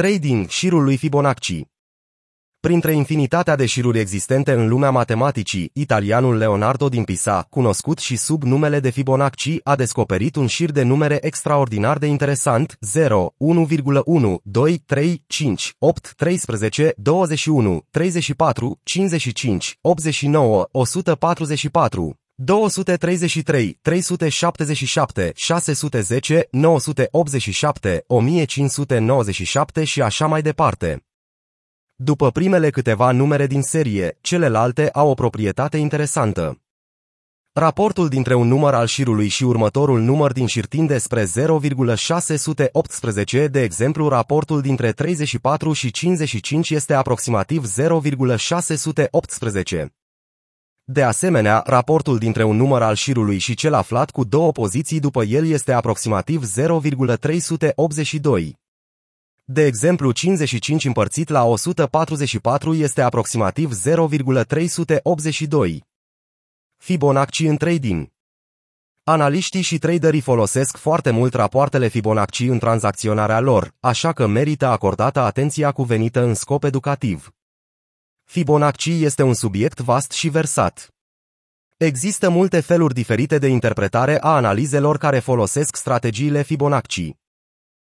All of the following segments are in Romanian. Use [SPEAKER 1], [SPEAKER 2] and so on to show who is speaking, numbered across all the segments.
[SPEAKER 1] Trading, șirul lui Fibonacci. Printre infinitatea de șiruri existente în lumea matematicii, italianul Leonardo din Pisa, cunoscut și sub numele de Fibonacci, a descoperit un șir de numere extraordinar de interesant, 0, 1,1, 2, 3, 5, 8, 13, 21, 34, 55, 89, 144, 233, 377, 610, 987, 1597 și așa mai departe. După primele câteva numere din serie, celelalte au o proprietate interesantă. Raportul dintre un număr al șirului și următorul număr din șir tinde spre 0,618, de exemplu raportul dintre 34 și 55 este aproximativ 0,618. De asemenea, raportul dintre un număr al șirului și cel aflat cu două poziții după el este aproximativ 0,382. De exemplu, 55 împărțit la 144 este aproximativ 0,382. Fibonacci în trading Analiștii și traderii folosesc foarte mult rapoartele Fibonacci în tranzacționarea lor, așa că merită acordată atenția cuvenită în scop educativ. Fibonacci este un subiect vast și versat. Există multe feluri diferite de interpretare a analizelor care folosesc strategiile Fibonacci.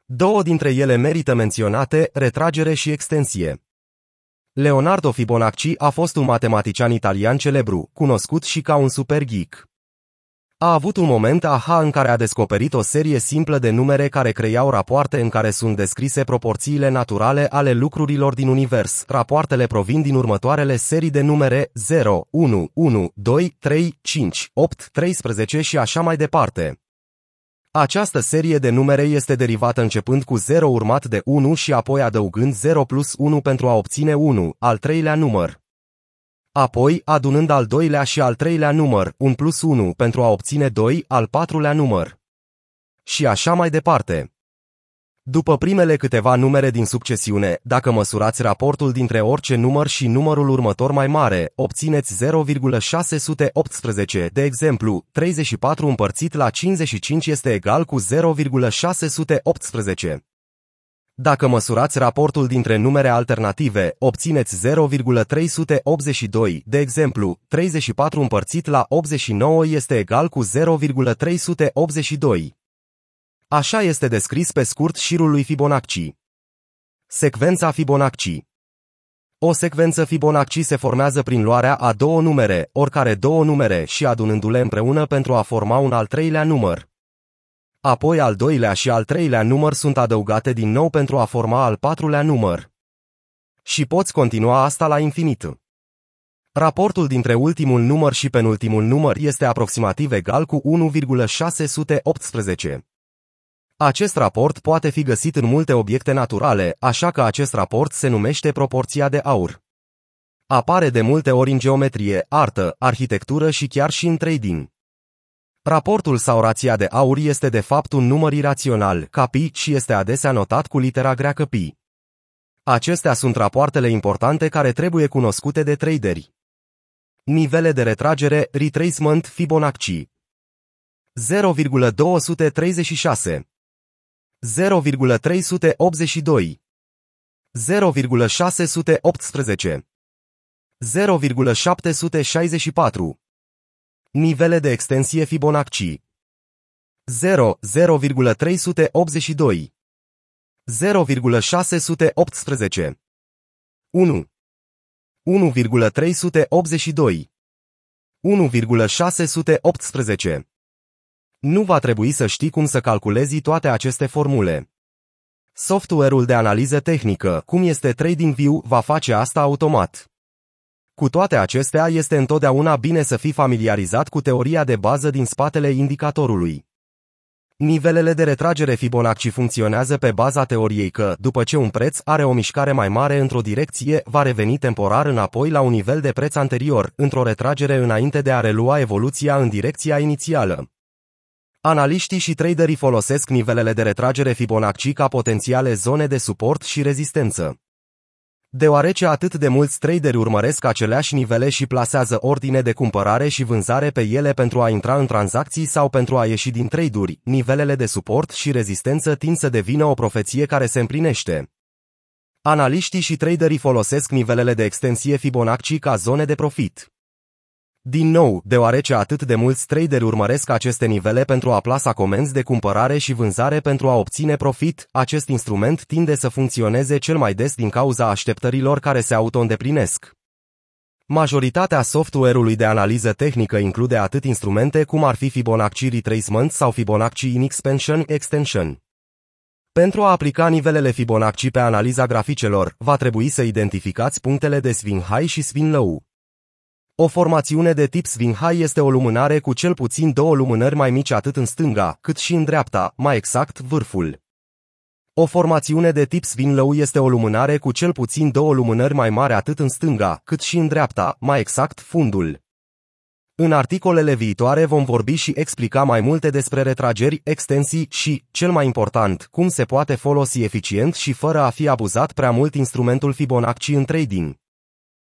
[SPEAKER 1] Două dintre ele merită menționate, retragere și extensie. Leonardo Fibonacci a fost un matematician italian celebru, cunoscut și ca un super geek. A avut un moment aha în care a descoperit o serie simplă de numere care creiau rapoarte în care sunt descrise proporțiile naturale ale lucrurilor din univers. Rapoartele provin din următoarele serii de numere 0, 1, 1, 2, 3, 5, 8, 13 și așa mai departe. Această serie de numere este derivată începând cu 0 urmat de 1 și apoi adăugând 0 plus 1 pentru a obține 1, al treilea număr. Apoi, adunând al doilea și al treilea număr, 1 plus 1 pentru a obține 2, al patrulea număr. Și așa mai departe. După primele câteva numere din succesiune, dacă măsurați raportul dintre orice număr și numărul următor mai mare, obțineți 0,618. De exemplu, 34 împărțit la 55 este egal cu 0,618. Dacă măsurați raportul dintre numere alternative, obțineți 0,382. De exemplu, 34 împărțit la 89 este egal cu 0,382. Așa este descris pe scurt șirul lui Fibonacci. Secvența Fibonacci O secvență Fibonacci se formează prin luarea a două numere, oricare două numere și adunându-le împreună pentru a forma un al treilea număr. Apoi al doilea și al treilea număr sunt adăugate din nou pentru a forma al patrulea număr. Și poți continua asta la infinit. Raportul dintre ultimul număr și penultimul număr este aproximativ egal cu 1,618. Acest raport poate fi găsit în multe obiecte naturale, așa că acest raport se numește proporția de aur. Apare de multe ori în geometrie, artă, arhitectură și chiar și în trading. Raportul sau rația de aur este de fapt un număr irațional, ca pi, și este adesea notat cu litera greacă pi. Acestea sunt rapoartele importante care trebuie cunoscute de traderi. Nivele de retragere, retracement Fibonacci. 0,236 0,382 0,618 0,764 Nivele de extensie Fibonacci. 0, 0,382 0,618 1 1,382 1,618 Nu va trebui să știi cum să calculezi toate aceste formule. Software-ul de analiză tehnică, cum este TradingView, va face asta automat. Cu toate acestea, este întotdeauna bine să fii familiarizat cu teoria de bază din spatele indicatorului. Nivelele de retragere Fibonacci funcționează pe baza teoriei că, după ce un preț are o mișcare mai mare într-o direcție, va reveni temporar înapoi la un nivel de preț anterior, într-o retragere înainte de a relua evoluția în direcția inițială. Analiștii și traderii folosesc nivelele de retragere Fibonacci ca potențiale zone de suport și rezistență. Deoarece atât de mulți traderi urmăresc aceleași nivele și plasează ordine de cumpărare și vânzare pe ele pentru a intra în tranzacții sau pentru a ieși din trade-uri, nivelele de suport și rezistență tind să devină o profeție care se împlinește. Analiștii și traderii folosesc nivelele de extensie Fibonacci ca zone de profit. Din nou, deoarece atât de mulți traderi urmăresc aceste nivele pentru a plasa comenzi de cumpărare și vânzare pentru a obține profit, acest instrument tinde să funcționeze cel mai des din cauza așteptărilor care se auto-îndeplinesc. Majoritatea software-ului de analiză tehnică include atât instrumente cum ar fi Fibonacci Retracement sau Fibonacci In Expansion Extension. Pentru a aplica nivelele Fibonacci pe analiza graficelor, va trebui să identificați punctele de swing high și swing low. O formațiune de tip swing high este o lumânare cu cel puțin două lumânări mai mici atât în stânga, cât și în dreapta, mai exact, vârful. O formațiune de tip swing low este o lumânare cu cel puțin două lumânări mai mari atât în stânga, cât și în dreapta, mai exact, fundul. În articolele viitoare vom vorbi și explica mai multe despre retrageri, extensii și, cel mai important, cum se poate folosi eficient și fără a fi abuzat prea mult instrumentul Fibonacci în trading.